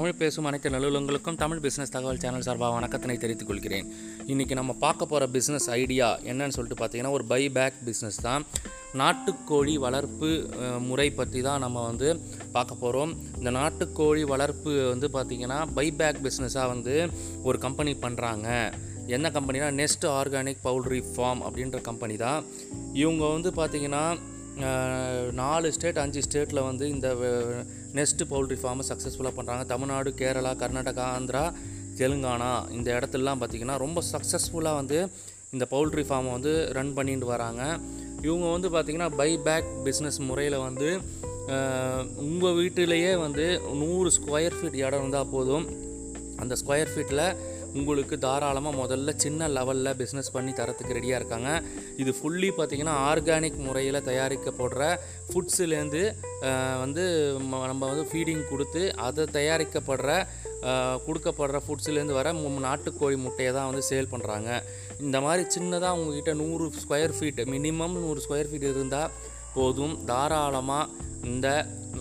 தமிழ் பேசும் அனைத்து நல்லுள்ளங்களுக்கும் தமிழ் பிஸ்னஸ் தகவல் சேனல் சார்பாக வணக்கத்தினை தெரிவித்துக் கொள்கிறேன் இன்றைக்கி நம்ம பார்க்க போகிற பிஸ்னஸ் ஐடியா என்னன்னு சொல்லிட்டு பார்த்தீங்கன்னா ஒரு பை பேக் பிஸ்னஸ் தான். நாட்டுக்கோழி வளர்ப்பு முறை பற்றி தான் நம்ம வந்து பார்க்க போகிறோம் இந்த நாட்டுக்கோழி வளர்ப்பு வந்து பார்த்திங்கன்னா பை பேக் பிஸ்னஸாக வந்து ஒரு கம்பெனி பண்ணுறாங்க என்ன கம்பெனினா நெஸ்ட் ஆர்கானிக் பவுல்ட்ரி ஃபார்ம் அப்படின்ற கம்பெனி தான். இவங்க வந்து பார்த்திங்கன்னா நாலு ஸ்டேட் அஞ்சு ஸ்டேட்டில் வந்து இந்த நெஸ்ட் பவுல்ட்ரி ஃபார்மை சக்ஸஸ்ஃபுல்லாக பண்ணுறாங்க தமிழ்நாடு கேரளா கர்நாடகா ஆந்திரா தெலுங்கானா இந்த இடத்துலலாம் பார்த்திங்கன்னா ரொம்ப சக்ஸஸ்ஃபுல்லாக வந்து இந்த பவுல்ட்ரி ஃபார்மை வந்து ரன் பண்ணிட்டு வராங்க. இவங்க வந்து பார்த்திங்கன்னா பை பேக் பிஸ்னஸ் முறையில் வந்து உங்கள் வீட்டிலேயே வந்து நூறு ஸ்கொயர் ஃபீட் இடம் இருந்தால் போதும். அந்த ஸ்கொயர் ஃபீட்டில் உங்களுக்கு தாராளமாக முதல்ல சின்ன லெவலில் பிஸ்னஸ் பண்ணி தரத்துக்கு ரெடியாக இருக்காங்க. இது ஃபுல்லி பார்த்திங்கன்னா ஆர்கானிக் முறையில் தயாரிக்கப்படுற ஃபுட்ஸுலேருந்து வந்து நம்ம வந்து ஃபீடிங் கொடுத்து அதை தயாரிக்கப்படுற கொடுக்கப்படுற ஃபுட்ஸ்லேருந்து வர நாட்டுக்கோழி முட்டையை தான் வந்து சேல் பண்ணுறாங்க இந்த மாதிரி சின்னதாக உங்ககிட்ட நூறு ஸ்கொயர் ஃபீட் மினிமம் நூறு ஸ்கொயர் ஃபீட் இருந்தால் போதும். தாராளமாக இந்த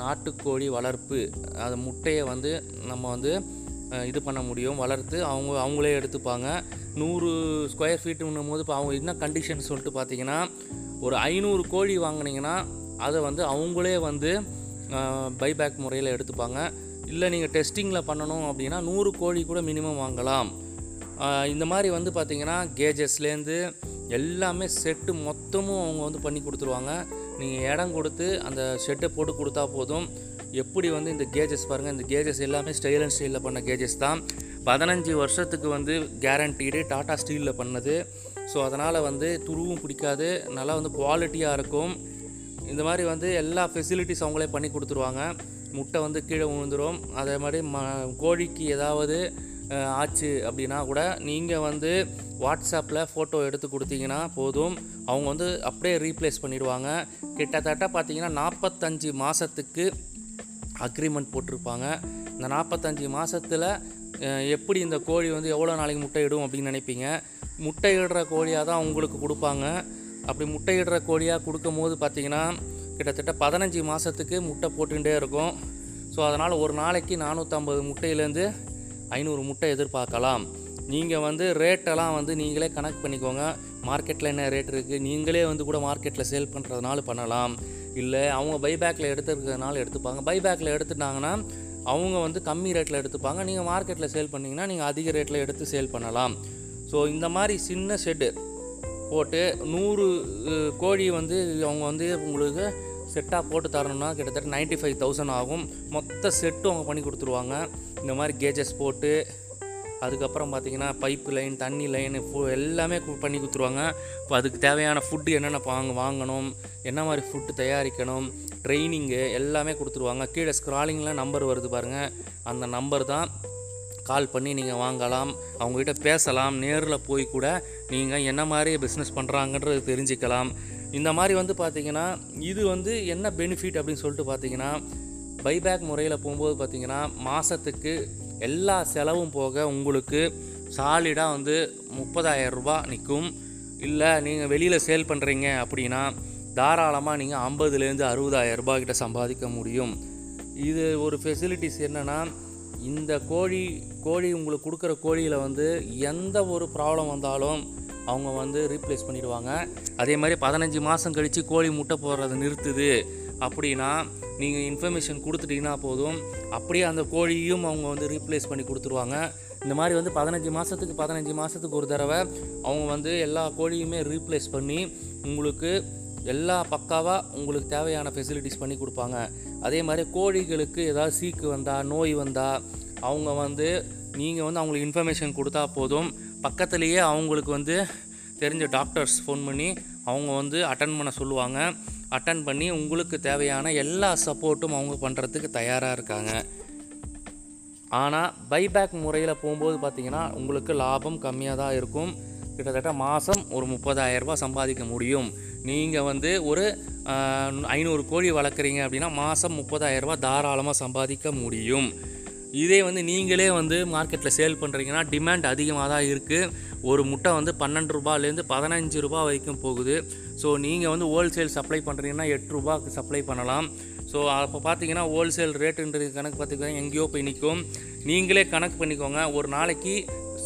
நாட்டுக்கோழி வளர்ப்பு அது முட்டையை வந்து நம்ம வந்து இது பண்ண முடியும். வளர்த்து அவங்க அவங்களே எடுத்துப்பாங்க. நூறு ஸ்கொயர் ஃபீட்டுன்னும் போது இப்போ அவங்க என்ன கண்டிஷன் சொல்லிட்டு பார்த்தீங்கன்னா ஒரு ஐநூறு கோழி வாங்கினீங்கன்னா அதை வந்து அவங்களே வந்து பைபேக் முறையில் எடுத்துப்பாங்க. இல்லை நீங்கள் டெஸ்டிங்கில் பண்ணணும் அப்படின்னா நூறு கோழி கூட மினிமம் வாங்கலாம். இந்த மாதிரி வந்து பார்த்தீங்கன்னா கேஜஸ்லேருந்து எல்லாமே செட்டு மொத்தமும் அவங்க வந்து பண்ணி கொடுத்துருவாங்க. நீங்கள் இடம் கொடுத்து அந்த ஷெட்டை போட்டு கொடுத்தா போதும். எப்படி வந்து இந்த கேஜஸ் பாருங்கள் இந்த கேஜஸ் எல்லாமே ஸ்டைல் அண்ட் ஸ்டீலில் பண்ண கேஜஸ் தான். பதினஞ்சு வருஷத்துக்கு வந்து கேரண்டீடு டாட்டா ஸ்டீலில் பண்ணது. ஸோ அதனால் வந்து துருவும் பிடிக்காது. நல்லா வந்து குவாலிட்டியாக இருக்கும். இந்த மாதிரி வந்து எல்லா ஃபெசிலிட்டிஸ் அவங்களே பண்ணி கொடுத்துருவாங்க. முட்டை வந்து கீழே விழுந்துரும். அதே மாதிரி ம கோழிக்கு ஏதாவது ஆச்சு அப்படின்னா கூட நீங்கள் வந்து வாட்ஸ்அப்பில் ஃபோட்டோ எடுத்து கொடுத்தீங்கன்னா போதும். அவங்க வந்து அப்படியே ரீப்ளேஸ் பண்ணிடுவாங்க. கிட்டத்தட்ட பார்த்தீங்கன்னா நாற்பத்தஞ்சு மாதத்துக்கு அக்ரிமெண்ட் போட்டிருப்பாங்க. இந்த நாற்பத்தஞ்சு மாதத்தில் எப்படி இந்த கோழி வந்து எவ்வளோ நாளைக்கு முட்டையிடும் அப்படின்னு நினைப்பீங்க? முட்டையிடுற கோழியாக தான் உங்களுக்கு கொடுப்பாங்க. அப்படி முட்டையிடுற கோழியாக கொடுக்கும் போது பார்த்தீங்கன்னா கிட்டத்தட்ட பதினஞ்சு மாதத்துக்கு முட்டை போட்டுகிட்டே இருக்கும். ஸோ அதனால் ஒரு நாளைக்கு நானூற்றம்பது முட்டையிலேருந்து ஐநூறு முட்டை எதிர்பார்க்கலாம். நீங்கள் வந்து ரேட்டெல்லாம் வந்து நீங்களே கனெக்ட் பண்ணிக்கோங்க. மார்க்கெட்டில் என்ன ரேட் இருக்குது நீங்களே வந்து கூட மார்க்கெட்டில் சேல் பண்ணுறதுனால பண்ணலாம். இல்லை அவங்க பைபேக்கில் எடுத்துருக்கிறதுனால எடுத்துப்பாங்க. பைபேக்கில் எடுத்துட்டாங்கன்னா அவங்க வந்து கம்மி ரேட்டில் எடுத்துப்பாங்க. நீங்கள் மார்க்கெட்டில் சேல் பண்ணிங்கன்னா நீங்கள் அதிக ரேட்டில் எடுத்து சேல் பண்ணலாம். ஸோ இந்த மாதிரி சின்ன ஷெட்டு போட்டு நூறு கோழி வந்து அவங்க வந்து உங்களுக்கு செட்டாக போட்டு தரணும்னா கிட்டத்தட்ட நைன்ட்டி ஃபைவ் தௌசண்ட் ஆகும். மொத்த செட்டும் அவங்க பண்ணி கொடுத்துருவாங்க. இந்த மாதிரி கேஜஸ் போட்டு அதுக்கப்புறம் பார்த்தீங்கன்னா பைப்பு லைன் தண்ணி லைன் ஃபு எல்லாமே பண்ணி கொடுத்துருவாங்க. இப்போ அதுக்கு தேவையான ஃபுட்டு என்னென்ன வாங்க வாங்கணும் என்ன மாதிரி ஃபுட்டு தயாரிக்கணும் ட்ரைனிங்கு எல்லாமே கொடுத்துருவாங்க. கீழே ஸ்க்ராலிங்கில் நம்பர் வருது பாருங்கள் அந்த நம்பர் தான் கால் பண்ணி நீங்கள் வாங்கலாம் அவங்ககிட்ட பேசலாம் நேரில் போய் கூட நீங்கள் என்ன மாதிரி பிஸ்னஸ் பண்ணுறாங்கன்றது தெரிஞ்சுக்கலாம். இந்த மாதிரி வந்து பார்த்திங்கன்னா இது வந்து என்ன பெனிஃபிட் அப்படின்னு சொல்லிட்டு பார்த்தீங்கன்னா பைபேக் முறையில் போகும்போது பார்த்தீங்கன்னா மாதத்துக்கு எல்லா செலவும் போக உங்களுக்கு சாலிடாக வந்து முப்பதாயிரம் ரூபாய் நிற்கும் இல்லை நீங்கள் வெளியில் சேல் பண்ணுறீங்க அப்படின்னா தாராளமாக நீங்கள் ஐம்பதுலேருந்து அறுபதாயிரம் ரூபாய் கிட்ட சம்பாதிக்க முடியும். இது ஒரு ஃபெசிலிட்டிஸ் என்னென்னா இந்த கோழி கோழி உங்களுக்கு கொடுக்குற கோழியில் வந்து எந்த ஒரு ப்ராப்ளம் வந்தாலும் அவங்க வந்து ரீப்ளேஸ் பண்ணிடுவாங்க. அதே மாதிரி பதினஞ்சு மாதம் கழித்து கோழி முட்டை போடுறத நிறுத்துது அப்படின்னா நீங்கள் இன்ஃபர்மேஷன் கொடுத்துட்டீங்கன்னா போதும். அப்படியே அந்த கோழியும் அவங்க வந்து ரீப்ளேஸ் பண்ணி கொடுத்துருவாங்க. இந்த மாதிரி வந்து பதினஞ்சு மாதத்துக்கு பதினஞ்சு மாதத்துக்கு ஒரு தடவை அவங்க வந்து எல்லா கோழியுமே ரீப்ளேஸ் பண்ணி உங்களுக்கு எல்லா பக்காவாக உங்களுக்கு தேவையான ஃபெசிலிட்டிஸ் பண்ணி கொடுப்பாங்க. அதே மாதிரி கோழிகளுக்கு ஏதாவது சீக்கு வந்தால் நோய் வந்தால் அவங்க வந்து நீங்கள் வந்து அவங்களுக்கு இன்ஃபர்மேஷன் கொடுத்தா போதும். பக்கத்துலேயே அவங்களுக்கு வந்து தெரிஞ்ச டாக்டர்ஸ் ஃபோன் பண்ணி அவங்க வந்து அட்டன் பண்ண சொல்லுவாங்க. அட்டன் பண்ணி உங்களுக்கு தேவையான எல்லா சப்போர்ட்டும் அவங்க பண்ணுறதுக்கு தயாராக இருக்காங்க. ஆனால் பைபேக் முறையில் போகும்போது பார்த்தீங்கன்னா உங்களுக்கு லாபம் கம்மியாக தான் இருக்கும். கிட்டத்தட்ட மாதம் ஒரு முப்பதாயிரரூபா சம்பாதிக்க முடியும். நீங்கள் வந்து ஒரு ஐநூறு கோழி வளர்க்குறீங்க அப்படின்னா மாதம் முப்பதாயிரரூபா தாராளமாக சம்பாதிக்க முடியும். இதே வந்து நீங்களே வந்து மார்க்கெட்டில் சேல் பண்ணுறீங்கன்னா டிமாண்ட் அதிகமாக தான் இருக்குது ஒரு முட்டை வந்து பன்னெண்டு ரூபாலேருந்து பதினஞ்சு ரூபாய் வரைக்கும் போகுது. ஸோ நீங்கள் வந்து ஹோல்சேல் சப்ளை பண்ணுறீங்கன்னா எட்டு ரூபாய்க்கு சப்ளை பண்ணலாம். ஸோ அப்போ பார்த்தீங்கன்னா ஹோல்சேல் ரேட்டுன்றது கணக்கு பார்த்திங்கன்னா எங்கேயோ போய் நிற்கும். நீங்களே கணக்கு பண்ணிக்கோங்க. ஒரு நாளைக்கு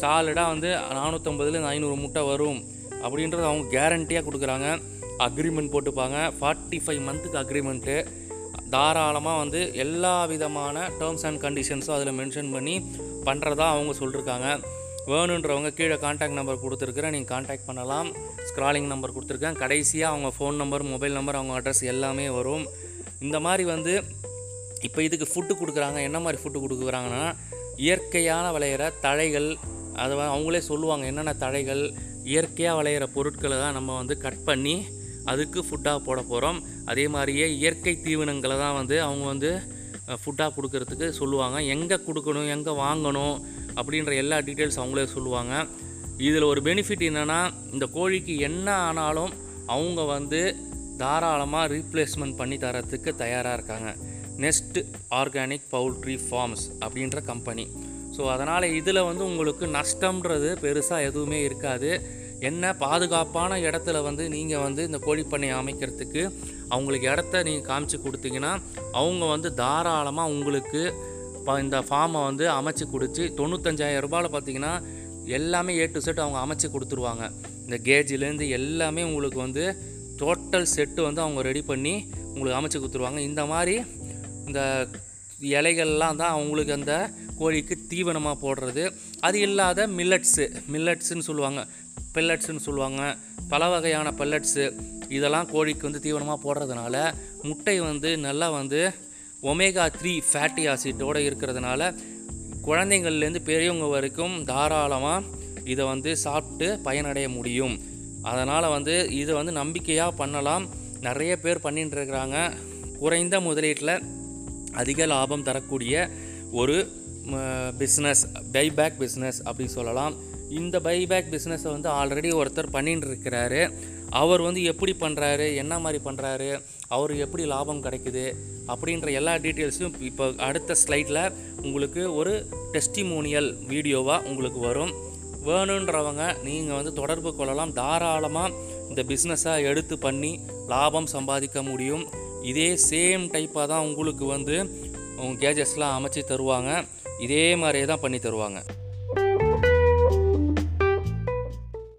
சாலிடாக வந்து நானூற்றம்பதுலேருந்து ஐநூறு முட்டை வரும். அப்படின்றது அவங்க கேரண்டியாக கொடுக்குறாங்க. அக்ரிமெண்ட் போட்டுப்பாங்க. ஃபார்ட்டி ஃபைவ் மந்த்துக்கு அக்ரிமெண்ட்டு தாராளமாக வந்து எல்லா விதமான டேர்ம்ஸ் அண்ட் கண்டிஷன்ஸும் அதில் மென்ஷன் பண்ணி பண்ணுறதா அவங்க சொல்லியிருக்காங்க வேணுன்றவங்க கீழே காண்டாக்ட் நம்பர் கொடுத்துருக்குறேன். நீங்கள் காண்டாக்ட் பண்ணலாம். ஸ்க்ராலிங் நம்பர் கொடுத்துருக்கேன். கடைசியாக அவங்க ஃபோன் நம்பர் மொபைல் நம்பர் அவங்க அட்ரஸ் எல்லாமே வரும். இந்த மாதிரி வந்து இப்போ இதுக்கு ஃபுட்டு கொடுக்குறாங்க. என்ன மாதிரி ஃபுட்டு கொடுக்குறாங்கன்னா இயற்கையான விளையிற தழைகள் அதை அவங்களே சொல்லுவாங்க. என்னென்ன தழைகள்? இயற்கையாக விளையிற பொருட்களை தான் நம்ம வந்து கட் பண்ணி அதுக்கு ஃபுட்டாக போட போகிறோம் அதே மாதிரியே இயற்கை தீவனங்களை தான் வந்து அவங்க வந்து ஃபுட்டாக கொடுக்கறதுக்கு சொல்லுவாங்க. எங்கே கொடுக்கணும் எங்கே வாங்கணும் அப்படின்ற எல்லா டீட்டெயில்ஸ் அவங்களே சொல்லுவாங்க. இதில் ஒரு பெனிஃபிட் என்னென்னா இந்த கோழிக்கு என்ன ஆனாலும் அவங்க வந்து தாராளமாக ரீப்ளேஸ்மெண்ட் பண்ணி தரத்துக்கு தயாராக இருக்காங்க. நெஸ்ட் ஆர்கானிக் பவுல்ட்ரி ஃபார்ம்ஸ் அப்படின்ற கம்பெனி ஸோ அதனால் இதில் வந்து உங்களுக்கு நஷ்டம்ன்றது பெருசாக எதுவுமே இருக்காது. என்ன பாதுகாப்பான இடத்துல வந்து நீங்கள் வந்து இந்த கோழிப்பண்ணை அமைக்கிறதுக்கு அவங்களுக்கு இடத்த நீங்கள் காமிச்சு கொடுத்தீங்கன்னா அவங்க வந்து தாராளமாக உங்களுக்கு ப- இந்த ஃபார்மை வந்து அமைச்சு கொடுத்து தொண்ணூத்தஞ்சாயிரம் ரூபாயில் பார்த்தீங்கன்னா எல்லாமே ஏ டு செட் அவங்க அமைச்சு கொடுத்துருவாங்க. இந்த கேஜிலேருந்து எல்லாமே உங்களுக்கு வந்து டோட்டல் செட்டு வந்து அவங்க ரெடி பண்ணி உங்களுக்கு அமைச்சு கொடுத்துருவாங்க. இந்த மாதிரி இந்த இலைகள்லாம் தான் அவங்களுக்கு அந்த கோழிக்கு தீவனமாக போடுறது. அது இல்லாத மில்லட்ஸு மில்லட்ஸுன்னு சொல்லுவாங்க. பெல்லட்ஸ்னு சொல்லுவாங்க. பல வகையான பெல்லட்ஸு இதெல்லாம் கோழிக்கு வந்து தீவனமாக போடுறதுனால முட்டை வந்து நல்லா வந்து ஒமேகா த்ரீ ஃபேட்டி ஆசிட்டோடு இருக்கிறதுனால குழந்தைங்கள்லேருந்து பெரியவங்க வரைக்கும் தாராளமாக இதை வந்து சாப்பிட்டு பயனடைய முடியும். அதனால் வந்து இதை வந்து நம்பிக்கையாக பண்ணலாம். நிறைய பேர் பண்ணிட்டு இருக்கிறாங்க. குறைந்த முதலீட்டில் அதிக லாபம் தரக்கூடிய ஒரு பிஸ்னஸ் பைபேக் பிஸ்னஸ் அப்படின்னு சொல்லலாம். இந்த பைபேக் பிஸ்னஸை வந்து ஆல்ரெடி ஒருத்தர் பண்ணிட்டு இருக்கிறாரு அவர் வந்து எப்படி பண்ணுறாரு என்ன மாதிரி பண்ணுறாரு அவருக்கு எப்படி லாபம் கிடைக்குது அப்படின்ற எல்லா டீட்டெயில்ஸும் இப்போ அடுத்த ஸ்லைடில் உங்களுக்கு ஒரு டெஸ்டிமோனியல் வீடியோவாக உங்களுக்கு வரும். வேணுன்றவங்க நீங்கள் வந்து தொடர்பு கொள்ளலாம். தாராளமாக இந்த பிஸ்னஸை எடுத்து பண்ணி லாபம் சம்பாதிக்க முடியும். இதே சேம் டைப்பாக தான் உங்களுக்கு வந்து உங்கள் கேஜஸ்லாம் அமைச்சு தருவாங்க. இதே மாதிரியே தான் பண்ணி தருவாங்க.